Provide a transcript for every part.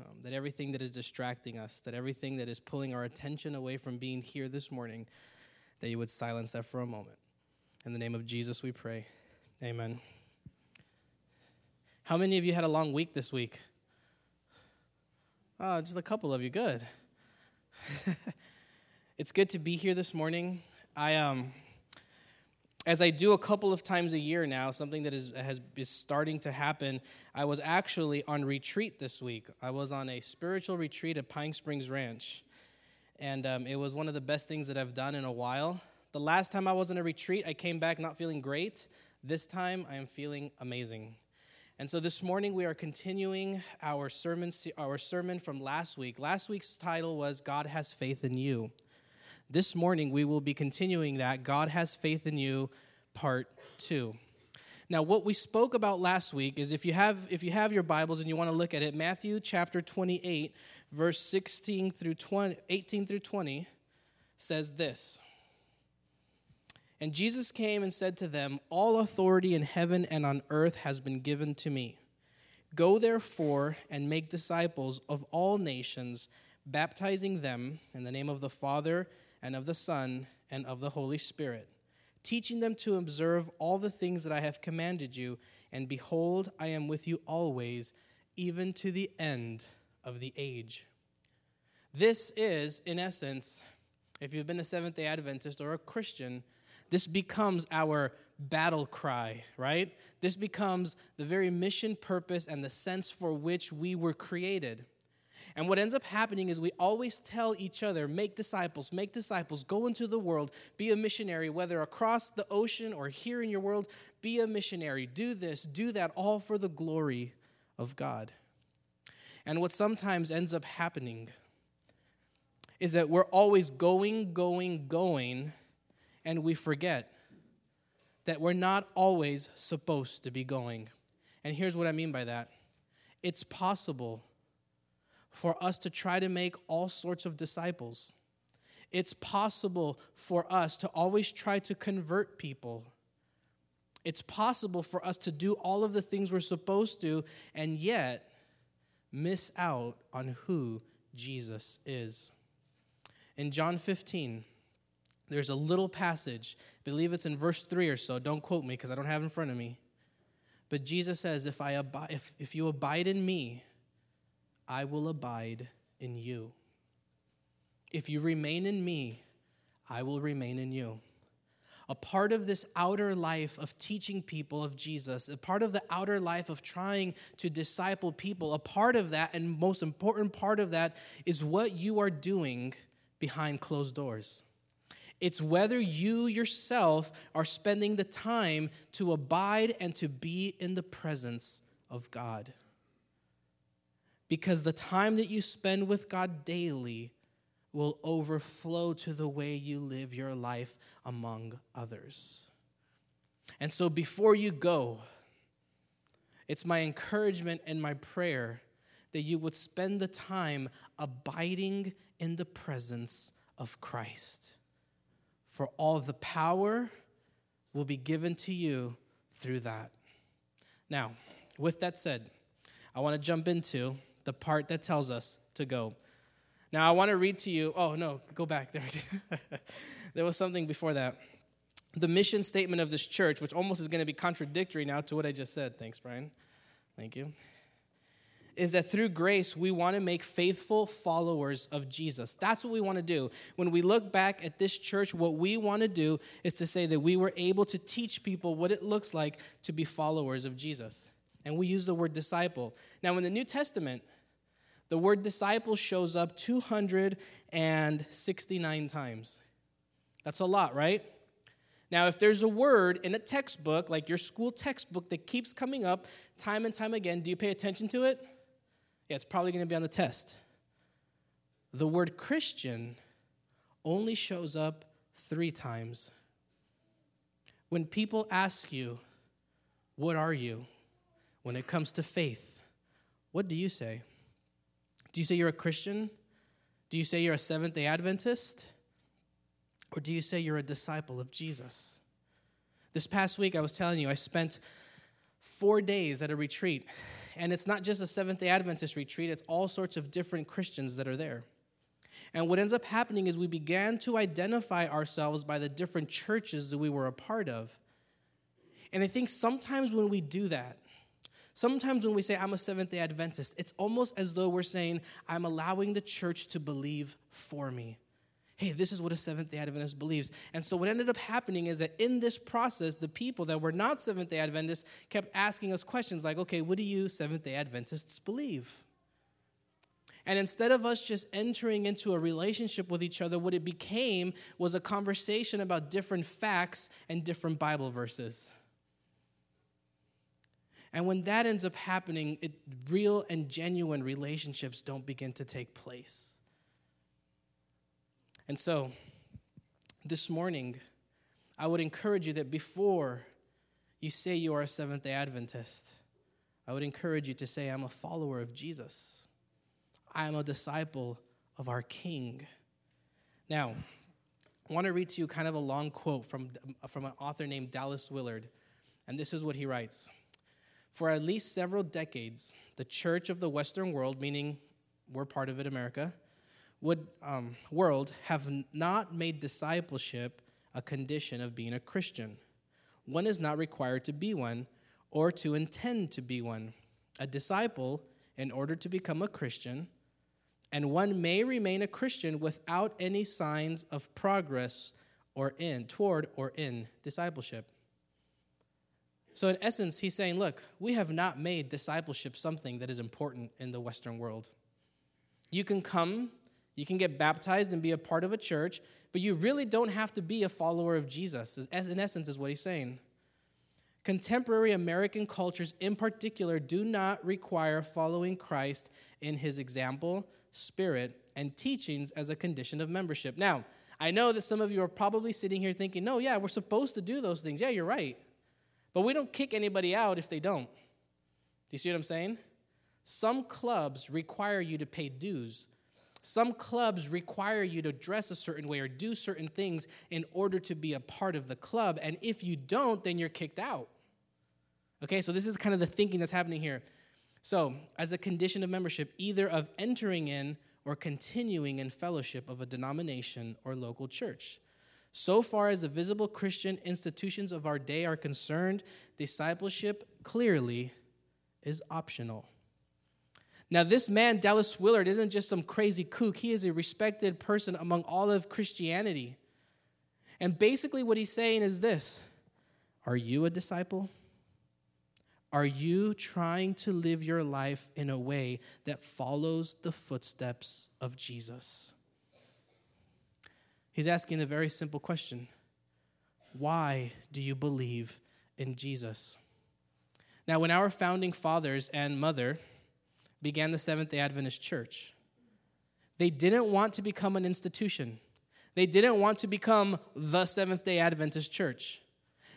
um, that everything that is distracting us, that everything that is pulling our attention away from being here this morning, that you would silence that for a moment. In the name of Jesus, we pray. Amen. How many of you had a long week this week? Oh, just a couple of you. Good. it's good to be here this morning. I um as I do a couple of times a year now, something that is, has, is starting to happen, I was actually on retreat this week. I was on a spiritual retreat at Pine Springs Ranch. And um, it was one of the best things that I've done in a while. The last time I was on a retreat, I came back not feeling great. This time, I am feeling amazing. And so this morning, we are continuing our sermon, our sermon from last week. Last week's title was God Has Faith in You. This morning, we will be continuing that God Has Faith in You, part two. Now, what we spoke about last week is if you have if you have your Bibles and you want to look at it, Matthew chapter 28, verse 16 through 20, 18 through 20 says this. And Jesus came and said to them, All authority in heaven and on earth has been given to me. Go therefore and make disciples of all nations, baptizing them in the name of the Father and of the Son, and of the Holy Spirit, teaching them to observe all the things that I have commanded you. And behold, I am with you always, even to the end of the age. This is, in essence, if you've been a Seventh day Adventist or a Christian, this becomes our battle cry, right? This becomes the very mission, purpose, and the sense for which we were created. And what ends up happening is we always tell each other, make disciples, make disciples, go into the world, be a missionary, whether across the ocean or here in your world, be a missionary. Do this, do that, all for the glory of God. And what sometimes ends up happening is that we're always going, going, going, and we forget that we're not always supposed to be going. And here's what I mean by that it's possible for us to try to make all sorts of disciples. It's possible for us to always try to convert people. It's possible for us to do all of the things we're supposed to and yet miss out on who Jesus is. In John 15, there's a little passage, I believe it's in verse 3 or so. Don't quote me because I don't have it in front of me. But Jesus says, if, I abide, if, if you abide in me, I will abide in you. If you remain in me, I will remain in you. A part of this outer life of teaching people of Jesus, a part of the outer life of trying to disciple people, a part of that, and most important part of that, is what you are doing behind closed doors. It's whether you yourself are spending the time to abide and to be in the presence of God because the time that you spend with God daily will overflow to the way you live your life among others. And so before you go, it's my encouragement and my prayer that you would spend the time abiding in the presence of Christ. For all the power will be given to you through that. Now, with that said, I want to jump into the part that tells us to go. Now, I want to read to you. Oh, no, go back. There, there was something before that. The mission statement of this church, which almost is going to be contradictory now to what I just said. Thanks, Brian. Thank you. Is that through grace, we want to make faithful followers of Jesus. That's what we want to do. When we look back at this church, what we want to do is to say that we were able to teach people what it looks like to be followers of Jesus. And we use the word disciple. Now, in the New Testament, the word disciple shows up 269 times. That's a lot, right? Now, if there's a word in a textbook, like your school textbook, that keeps coming up time and time again, do you pay attention to it? Yeah, it's probably going to be on the test. The word Christian only shows up three times. When people ask you, What are you? when it comes to faith, what do you say? Do you say you're a Christian? Do you say you're a Seventh day Adventist? Or do you say you're a disciple of Jesus? This past week, I was telling you, I spent four days at a retreat. And it's not just a Seventh day Adventist retreat, it's all sorts of different Christians that are there. And what ends up happening is we began to identify ourselves by the different churches that we were a part of. And I think sometimes when we do that, sometimes when we say, I'm a Seventh day Adventist, it's almost as though we're saying, I'm allowing the church to believe for me hey, this is what a Seventh day Adventist believes. And so what ended up happening is that in this process, the people that were not Seventh day Adventists kept asking us questions like, okay, what do you Seventh day Adventists believe? And instead of us just entering into a relationship with each other, what it became was a conversation about different facts and different Bible verses. And when that ends up happening, it, real and genuine relationships don't begin to take place. And so, this morning, I would encourage you that before you say you are a Seventh day Adventist, I would encourage you to say, I'm a follower of Jesus. I am a disciple of our King. Now, I want to read to you kind of a long quote from, from an author named Dallas Willard. And this is what he writes For at least several decades, the church of the Western world, meaning we're part of it, America, would um, world have not made discipleship a condition of being a Christian. One is not required to be one or to intend to be one. A disciple, in order to become a Christian, and one may remain a Christian without any signs of progress or in toward or in discipleship. So in essence, he's saying, look, we have not made discipleship something that is important in the Western world. You can come you can get baptized and be a part of a church, but you really don't have to be a follower of Jesus, in essence, is what he's saying. Contemporary American cultures, in particular, do not require following Christ in his example, spirit, and teachings as a condition of membership. Now, I know that some of you are probably sitting here thinking, no, yeah, we're supposed to do those things. Yeah, you're right. But we don't kick anybody out if they don't. Do you see what I'm saying? Some clubs require you to pay dues some clubs require you to dress a certain way or do certain things in order to be a part of the club. And if you don't, then you're kicked out. Okay, so this is kind of the thinking that's happening here. So, as a condition of membership, either of entering in or continuing in fellowship of a denomination or local church. So far as the visible Christian institutions of our day are concerned, discipleship clearly is optional. Now, this man, Dallas Willard, isn't just some crazy kook. He is a respected person among all of Christianity. And basically, what he's saying is this Are you a disciple? Are you trying to live your life in a way that follows the footsteps of Jesus? He's asking a very simple question Why do you believe in Jesus? Now, when our founding fathers and mother, began the Seventh day Adventist Church. They didn't want to become an institution, they didn't want to become the Seventh day Adventist Church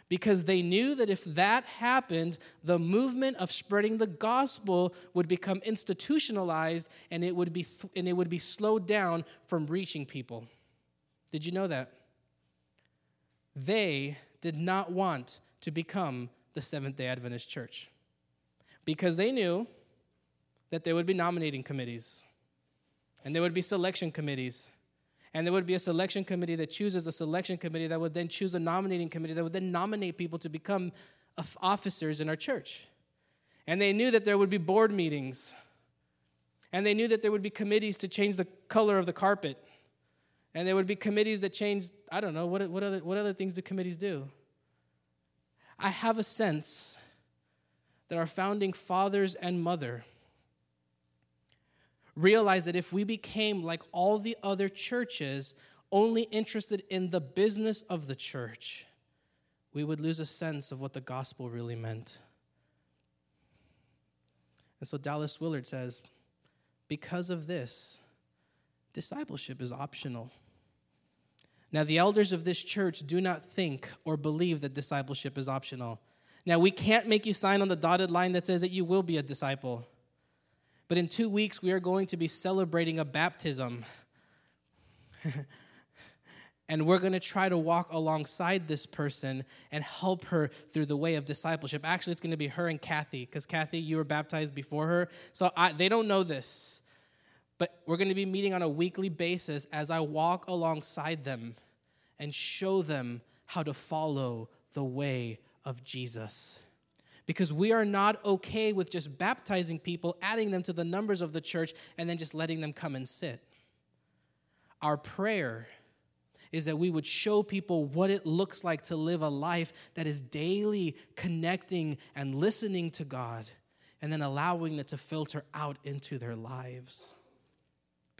because they knew that if that happened, the movement of spreading the gospel would become institutionalized and it would be, th- and it would be slowed down from reaching people. Did you know that? They did not want to become the Seventh day Adventist Church because they knew that there would be nominating committees, and there would be selection committees, and there would be a selection committee that chooses a selection committee that would then choose a nominating committee that would then nominate people to become officers in our church. And they knew that there would be board meetings, and they knew that there would be committees to change the color of the carpet. And there would be committees that changed, I don't know, what, what, other, what other things do committees do? I have a sense that our founding fathers and mother realized that if we became like all the other churches, only interested in the business of the church, we would lose a sense of what the gospel really meant. And so Dallas Willard says, because of this, discipleship is optional. Now, the elders of this church do not think or believe that discipleship is optional. Now, we can't make you sign on the dotted line that says that you will be a disciple. But in two weeks, we are going to be celebrating a baptism. And we're going to try to walk alongside this person and help her through the way of discipleship. Actually, it's going to be her and Kathy, because Kathy, you were baptized before her. So I, they don't know this. But we're going to be meeting on a weekly basis as I walk alongside them and show them how to follow the way of Jesus. Because we are not okay with just baptizing people, adding them to the numbers of the church, and then just letting them come and sit. Our prayer is that we would show people what it looks like to live a life that is daily connecting and listening to God and then allowing it to filter out into their lives.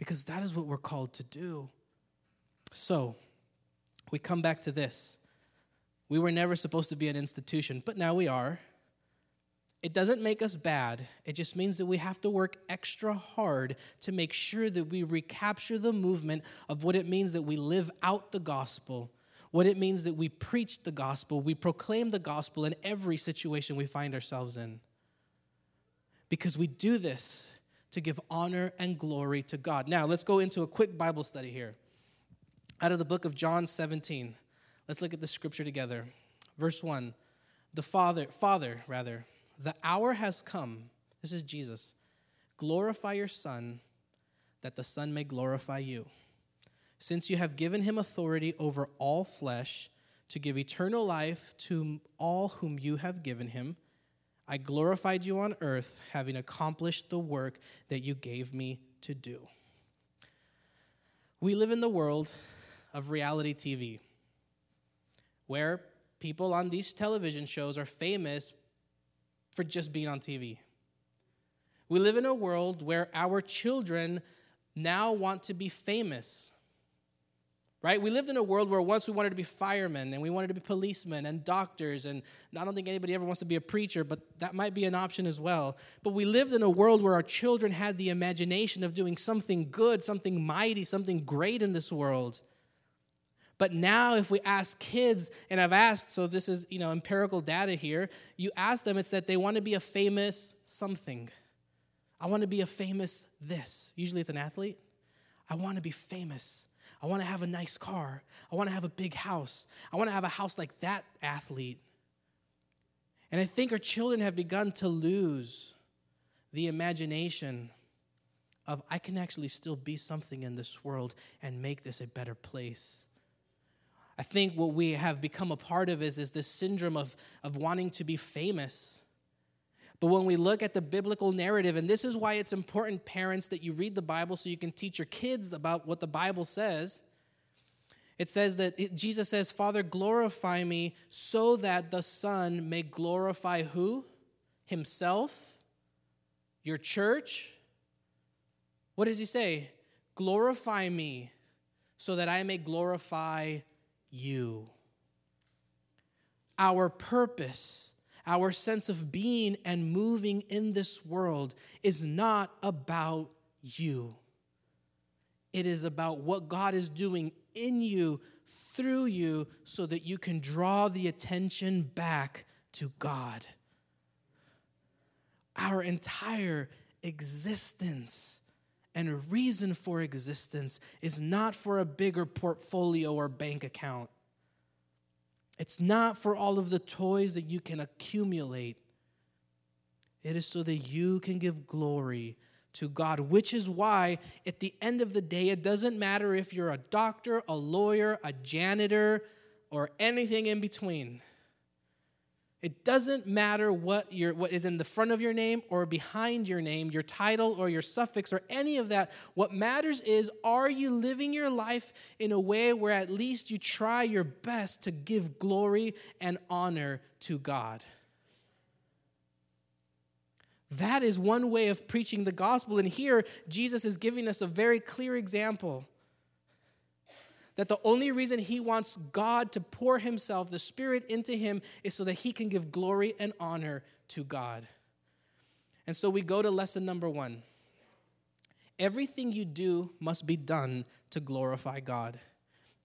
Because that is what we're called to do. So, we come back to this. We were never supposed to be an institution, but now we are. It doesn't make us bad. It just means that we have to work extra hard to make sure that we recapture the movement of what it means that we live out the gospel, what it means that we preach the gospel, we proclaim the gospel in every situation we find ourselves in. Because we do this to give honor and glory to God. Now, let's go into a quick Bible study here. Out of the book of John 17. Let's look at the scripture together. Verse 1. The Father, Father, rather, the hour has come. This is Jesus. Glorify your Son, that the Son may glorify you. Since you have given him authority over all flesh to give eternal life to all whom you have given him, I glorified you on earth, having accomplished the work that you gave me to do. We live in the world of reality TV, where people on these television shows are famous for just being on TV. We live in a world where our children now want to be famous. Right? We lived in a world where once we wanted to be firemen and we wanted to be policemen and doctors, and I don't think anybody ever wants to be a preacher, but that might be an option as well. But we lived in a world where our children had the imagination of doing something good, something mighty, something great in this world. But now, if we ask kids, and I've asked, so this is you know empirical data here. You ask them, it's that they want to be a famous something. I want to be a famous this. Usually, it's an athlete. I want to be famous. I want to have a nice car. I want to have a big house. I want to have a house like that athlete. And I think our children have begun to lose the imagination of I can actually still be something in this world and make this a better place. I think what we have become a part of is, is this syndrome of, of wanting to be famous. But when we look at the biblical narrative, and this is why it's important, parents, that you read the Bible so you can teach your kids about what the Bible says. It says that it, Jesus says, Father, glorify me so that the Son may glorify who? Himself? Your church? What does he say? Glorify me so that I may glorify you. Our purpose, our sense of being and moving in this world is not about you. It is about what God is doing in you, through you, so that you can draw the attention back to God. Our entire existence and reason for existence is not for a bigger portfolio or bank account. It's not for all of the toys that you can accumulate. It is so that you can give glory to God, which is why at the end of the day, it doesn't matter if you're a doctor, a lawyer, a janitor, or anything in between. It doesn't matter what, your, what is in the front of your name or behind your name, your title or your suffix or any of that. What matters is are you living your life in a way where at least you try your best to give glory and honor to God? That is one way of preaching the gospel. And here, Jesus is giving us a very clear example that the only reason he wants God to pour himself, the Spirit, into him is so that he can give glory and honor to God. And so we go to lesson number one. Everything you do must be done to glorify God.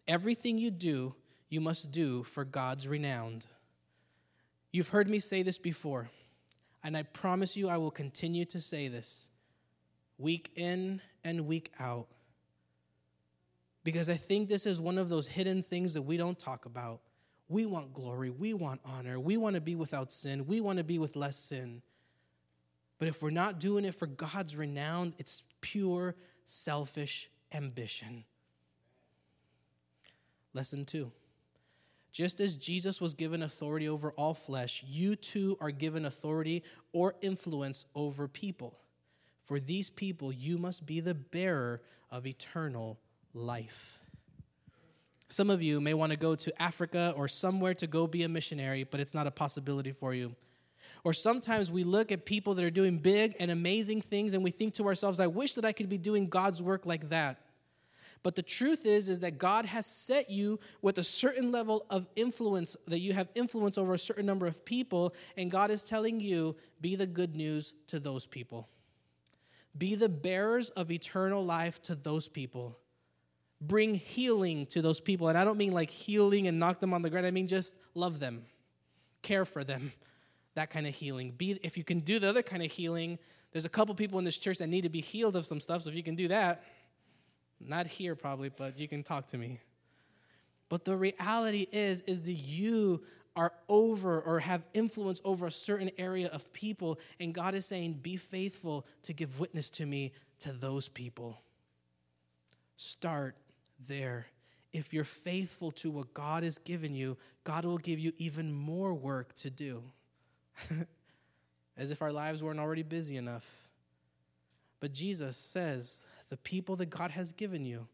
Everything you do, you must do for God's renown. You've heard me say this before, and I promise you I will continue to say this week in and week out. Because I think this is one of those hidden things that we don't talk about. We want glory, we want honor, we want to be without sin, we want to be with less sin. But if we're not doing it for God's renown, it's pure selfish ambition. Lesson two. Just as Jesus was given authority over all flesh, you too are given authority or influence over people. For these people, you must be the bearer of eternal life. Some of you may want to go to Africa or somewhere to go be a missionary, but it's not a possibility for you. Or sometimes we look at people that are doing big and amazing things and we think to ourselves, I wish that I could be doing God's work like that. But the truth is is that God has set you with a certain level of influence that you have influence over a certain number of people and God is telling you be the good news to those people. Be the bearers of eternal life to those people. Bring healing to those people. And I don't mean like healing and knock them on the ground. I mean just love them. Care for them. That kind of healing. Be if you can do the other kind of healing, there's a couple people in this church that need to be healed of some stuff. So if you can do that, not here, probably, but you can talk to me. But the reality is, is that you are over or have influence over a certain area of people, and God is saying, Be faithful to give witness to me to those people. Start there. If you're faithful to what God has given you, God will give you even more work to do. As if our lives weren't already busy enough. But Jesus says the people that God has given you.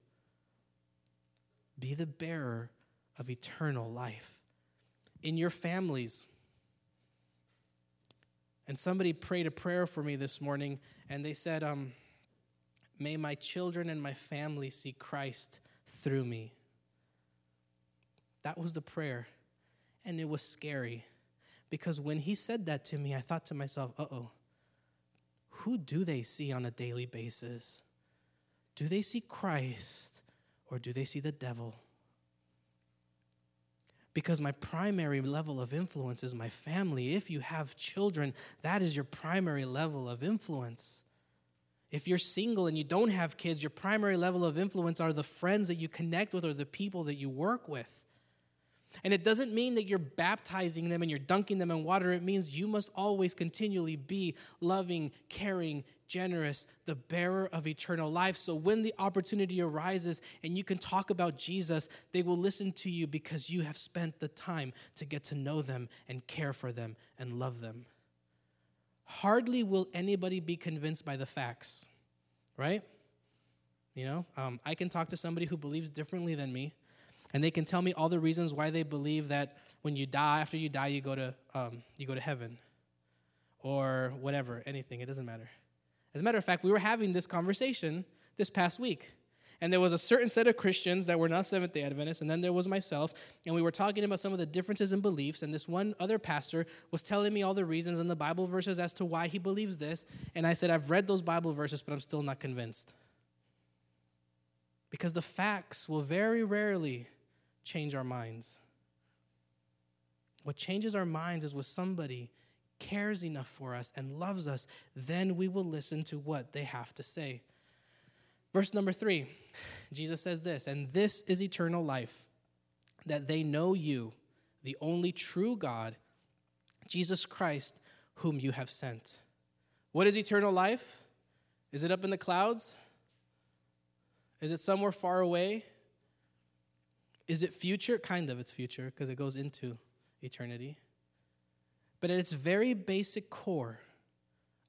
Be the bearer of eternal life in your families. And somebody prayed a prayer for me this morning, and they said, um, May my children and my family see Christ through me. That was the prayer. And it was scary because when he said that to me, I thought to myself, uh oh, who do they see on a daily basis? Do they see Christ or do they see the devil? Because my primary level of influence is my family. If you have children, that is your primary level of influence. If you're single and you don't have kids, your primary level of influence are the friends that you connect with or the people that you work with. And it doesn't mean that you're baptizing them and you're dunking them in water. It means you must always continually be loving, caring, generous, the bearer of eternal life. So when the opportunity arises and you can talk about Jesus, they will listen to you because you have spent the time to get to know them and care for them and love them. Hardly will anybody be convinced by the facts, right? You know, um, I can talk to somebody who believes differently than me, and they can tell me all the reasons why they believe that when you die, after you die, you go to um, you go to heaven, or whatever, anything. It doesn't matter. As a matter of fact, we were having this conversation this past week. And there was a certain set of Christians that were not Seventh day Adventists, and then there was myself, and we were talking about some of the differences in beliefs. And this one other pastor was telling me all the reasons and the Bible verses as to why he believes this. And I said, I've read those Bible verses, but I'm still not convinced. Because the facts will very rarely change our minds. What changes our minds is when somebody cares enough for us and loves us, then we will listen to what they have to say. Verse number three, Jesus says this, and this is eternal life, that they know you, the only true God, Jesus Christ, whom you have sent. What is eternal life? Is it up in the clouds? Is it somewhere far away? Is it future? Kind of, it's future because it goes into eternity. But at its very basic core,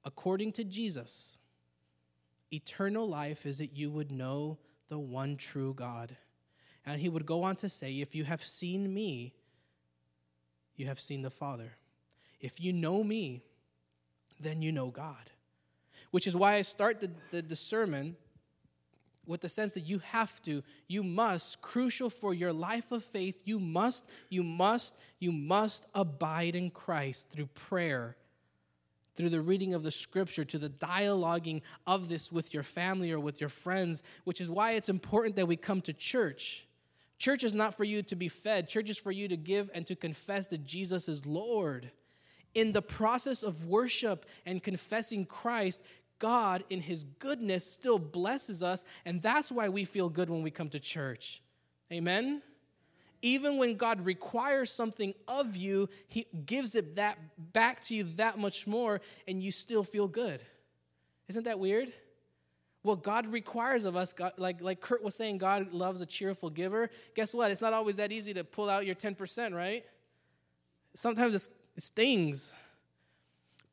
according to Jesus, eternal life is that you would know the one true God. And he would go on to say, If you have seen me, you have seen the Father. If you know me, then you know God. Which is why I start the, the, the sermon with the sense that you have to, you must, crucial for your life of faith, you must, you must, you must abide in Christ through prayer, through the reading of the scripture, to the dialoguing of this with your family or with your friends, which is why it's important that we come to church. Church is not for you to be fed, church is for you to give and to confess that Jesus is Lord. In the process of worship and confessing Christ, God, in His goodness, still blesses us, and that's why we feel good when we come to church. Amen? Even when God requires something of you, He gives it that back to you that much more, and you still feel good. Isn't that weird? What God requires of us, God, like, like Kurt was saying, God loves a cheerful giver. Guess what? It's not always that easy to pull out your 10%, right? Sometimes it stings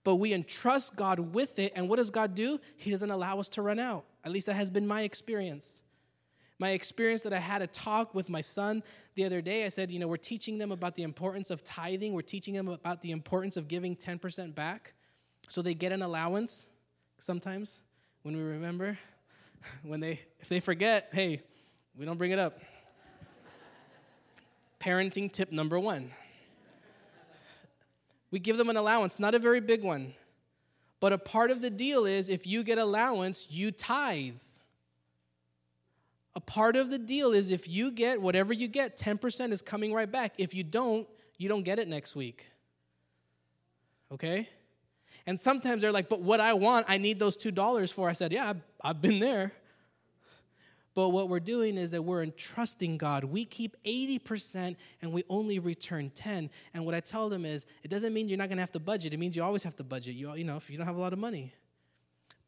but we entrust God with it. And what does God do? He doesn't allow us to run out. At least that has been my experience. My experience that I had a talk with my son the other day. I said, you know, we're teaching them about the importance of tithing, we're teaching them about the importance of giving 10% back so they get an allowance sometimes when we remember. When they, if they forget, hey, we don't bring it up. Parenting tip number one we give them an allowance, not a very big one. But a part of the deal is if you get allowance, you tithe. A part of the deal is if you get whatever you get, 10% is coming right back. If you don't, you don't get it next week. Okay? And sometimes they're like, but what I want, I need those $2 for. I said, yeah, I've, been there. But what we're doing is that we're entrusting God. We keep 80% and we only return 10. And what I tell them is, it doesn't mean you're not going to have to budget. It means you always have to budget. You, you know, if you don't have a lot of money.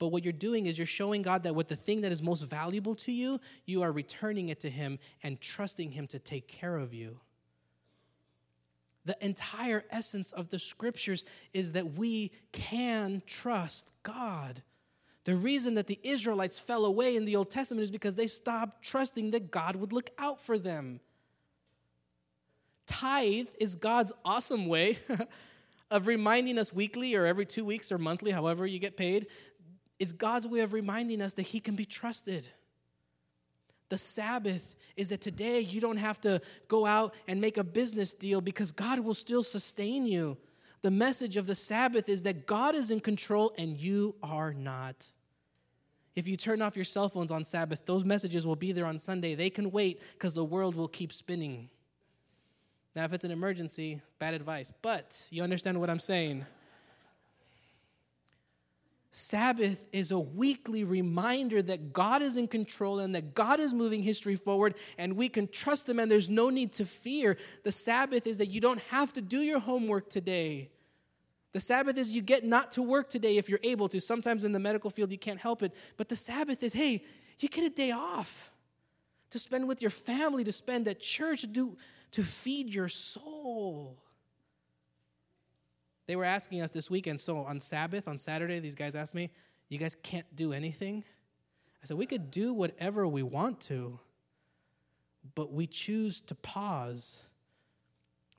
But what you're doing is you're showing God that with the thing that is most valuable to you, you are returning it to Him and trusting Him to take care of you. The entire essence of the scriptures is that we can trust God. The reason that the Israelites fell away in the Old Testament is because they stopped trusting that God would look out for them. Tithe is God's awesome way of reminding us weekly or every two weeks or monthly, however you get paid. It's God's way of reminding us that He can be trusted. The Sabbath is that today you don't have to go out and make a business deal because God will still sustain you. The message of the Sabbath is that God is in control and you are not. If you turn off your cell phones on Sabbath, those messages will be there on Sunday. They can wait because the world will keep spinning. Now, if it's an emergency, bad advice, but you understand what I'm saying. Sabbath is a weekly reminder that God is in control and that God is moving history forward and we can trust Him and there's no need to fear. The Sabbath is that you don't have to do your homework today. The Sabbath is you get not to work today if you're able to. Sometimes in the medical field you can't help it. But the Sabbath is hey, you get a day off to spend with your family, to spend at church, to, do, to feed your soul. They were asking us this weekend, so on Sabbath, on Saturday, these guys asked me, You guys can't do anything? I said, We could do whatever we want to, but we choose to pause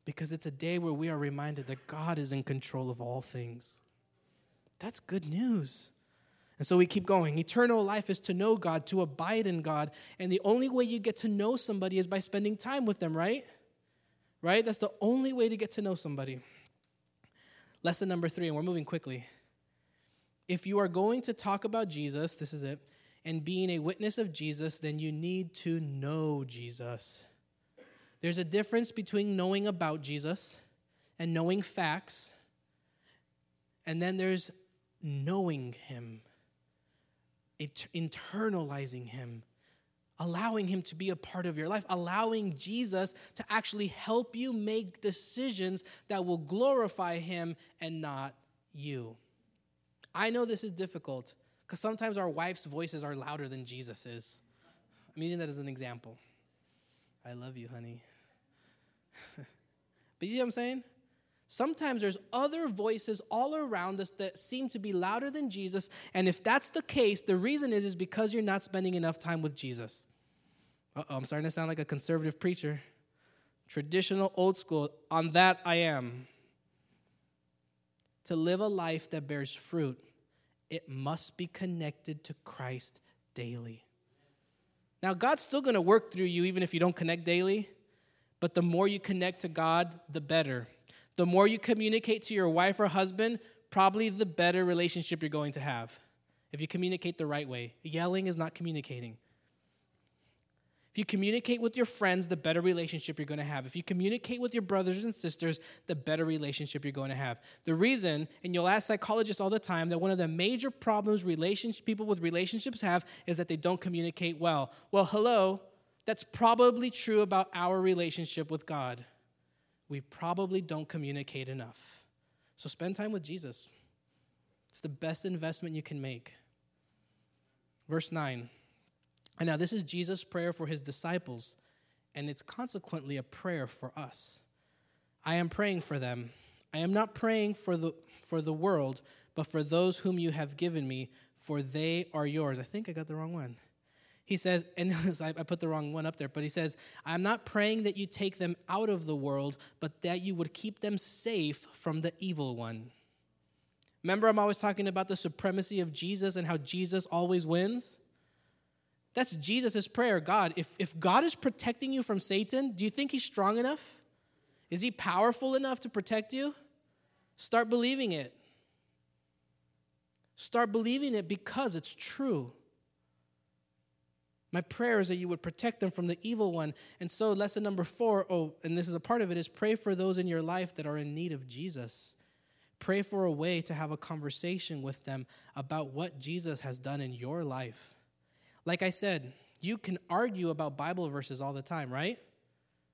because it's a day where we are reminded that God is in control of all things. That's good news. And so we keep going. Eternal life is to know God, to abide in God. And the only way you get to know somebody is by spending time with them, right? Right? That's the only way to get to know somebody. Lesson number three, and we're moving quickly. If you are going to talk about Jesus, this is it, and being a witness of Jesus, then you need to know Jesus. There's a difference between knowing about Jesus and knowing facts, and then there's knowing Him, internalizing Him, allowing Him to be a part of your life, allowing Jesus to actually help you make decisions that will glorify Him and not you. I know this is difficult because sometimes our wife's voices are louder than Jesus's. I'm using that as an example. I love you, honey. but you see what I'm saying? Sometimes there's other voices all around us that seem to be louder than Jesus. And if that's the case, the reason is, is because you're not spending enough time with Jesus. Uh oh, I'm starting to sound like a conservative preacher. Traditional, old school. On that, I am. To live a life that bears fruit, it must be connected to Christ daily. Now, God's still going to work through you even if you don't connect daily. But the more you connect to God, the better. The more you communicate to your wife or husband, probably the better relationship you're going to have. If you communicate the right way, yelling is not communicating. If you communicate with your friends, the better relationship you're going to have. If you communicate with your brothers and sisters, the better relationship you're going to have. The reason, and you'll ask psychologists all the time, that one of the major problems relationship, people with relationships have is that they don't communicate well. Well, hello, that's probably true about our relationship with God. We probably don't communicate enough. So spend time with Jesus. It's the best investment you can make. Verse 9. And now, this is Jesus' prayer for his disciples, and it's consequently a prayer for us. I am praying for them. I am not praying for the, for the world, but for those whom you have given me, for they are yours. I think I got the wrong one. He says, and I put the wrong one up there, but he says, I'm not praying that you take them out of the world, but that you would keep them safe from the evil one. Remember, I'm always talking about the supremacy of Jesus and how Jesus always wins? That's Jesus' prayer. God, if, if God is protecting you from Satan, do you think he's strong enough? Is he powerful enough to protect you? Start believing it. Start believing it because it's true. My prayer is that you would protect them from the evil one. And so, lesson number four, oh, and this is a part of it, is pray for those in your life that are in need of Jesus. Pray for a way to have a conversation with them about what Jesus has done in your life. Like I said, you can argue about Bible verses all the time, right?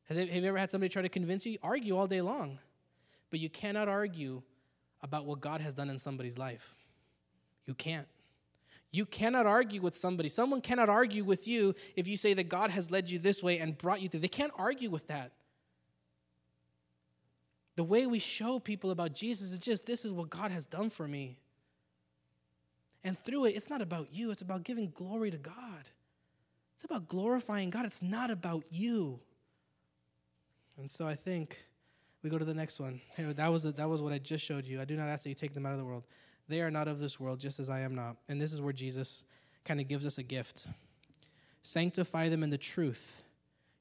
Have you ever had somebody try to convince you? Argue all day long. But you cannot argue about what God has done in somebody's life. You can't. You cannot argue with somebody. Someone cannot argue with you if you say that God has led you this way and brought you through. They can't argue with that. The way we show people about Jesus is just this is what God has done for me. And through it, it's not about you, it's about giving glory to God. It's about glorifying God, it's not about you. And so I think we go to the next one. Hey, that, was a, that was what I just showed you. I do not ask that you take them out of the world. They are not of this world, just as I am not. And this is where Jesus kind of gives us a gift. Sanctify them in the truth.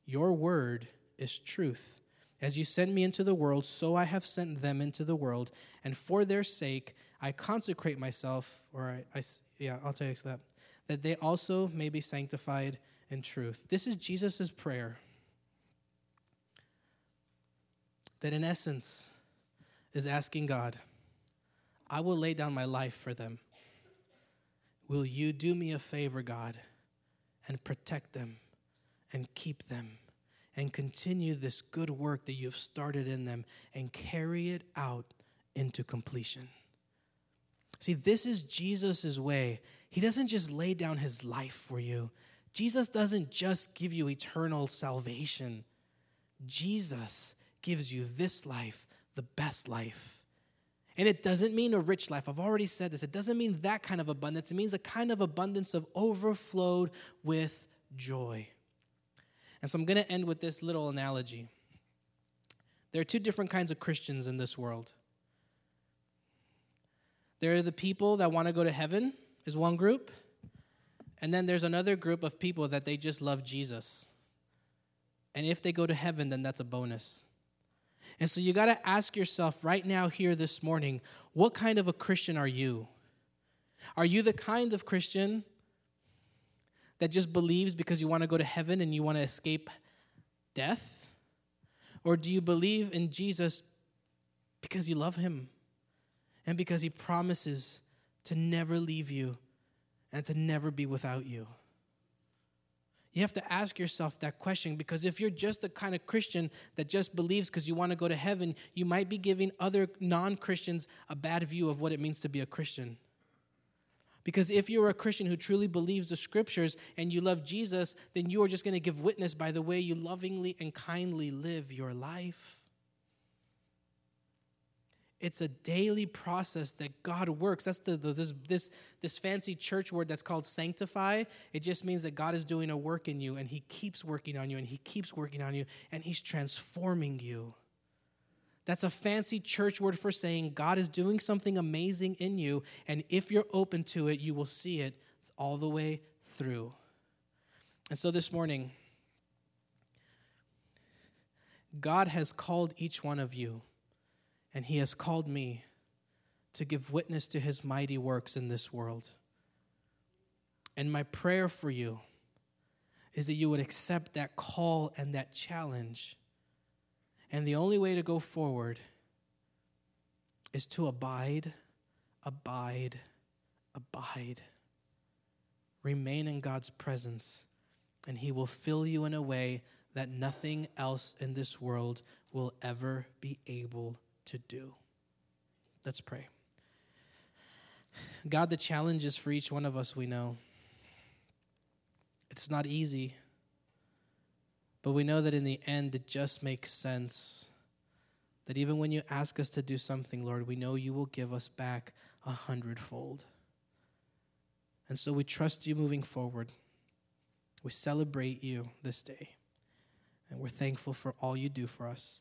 Your word is truth. As you sent me into the world, so I have sent them into the world, and for their sake I consecrate myself, or I, I yeah, I'll tell you that, that they also may be sanctified in truth. This is Jesus' prayer. That in essence is asking God, I will lay down my life for them. Will you do me a favor, God, and protect them and keep them? and continue this good work that you've started in them and carry it out into completion. See, this is Jesus' way. He doesn't just lay down his life for you, Jesus doesn't just give you eternal salvation. Jesus gives you this life, the best life. And it doesn't mean a rich life. I've already said this. It doesn't mean that kind of abundance. It means a kind of abundance of overflowed with joy. And so I'm going to end with this little analogy. There are two different kinds of Christians in this world. There are the people that want to go to heaven, is one group. And then there's another group of people that they just love Jesus. And if they go to heaven, then that's a bonus. And so you got to ask yourself right now, here this morning, what kind of a Christian are you? Are you the kind of Christian that just believes because you want to go to heaven and you want to escape death? Or do you believe in Jesus because you love him and because he promises to never leave you and to never be without you? You have to ask yourself that question because if you're just the kind of Christian that just believes because you want to go to heaven, you might be giving other non Christians a bad view of what it means to be a Christian. Because if you're a Christian who truly believes the scriptures and you love Jesus, then you are just going to give witness by the way you lovingly and kindly live your life. It's a daily process that God works. That's the, the, this, this, this fancy church word that's called sanctify. It just means that God is doing a work in you and He keeps working on you and He keeps working on you and He's transforming you. That's a fancy church word for saying God is doing something amazing in you, and if you're open to it, you will see it all the way through. And so this morning, God has called each one of you, and He has called me to give witness to His mighty works in this world. And my prayer for you is that you would accept that call and that challenge. And the only way to go forward is to abide, abide, abide. Remain in God's presence, and He will fill you in a way that nothing else in this world will ever be able to do. Let's pray. God, the challenges for each one of us we know. It's not easy, but we know that in the end it just makes sense. That even when you ask us to do something, Lord, we know you will give us back a hundredfold. And so we trust you moving forward. We celebrate you this day. And we're thankful for all you do for us.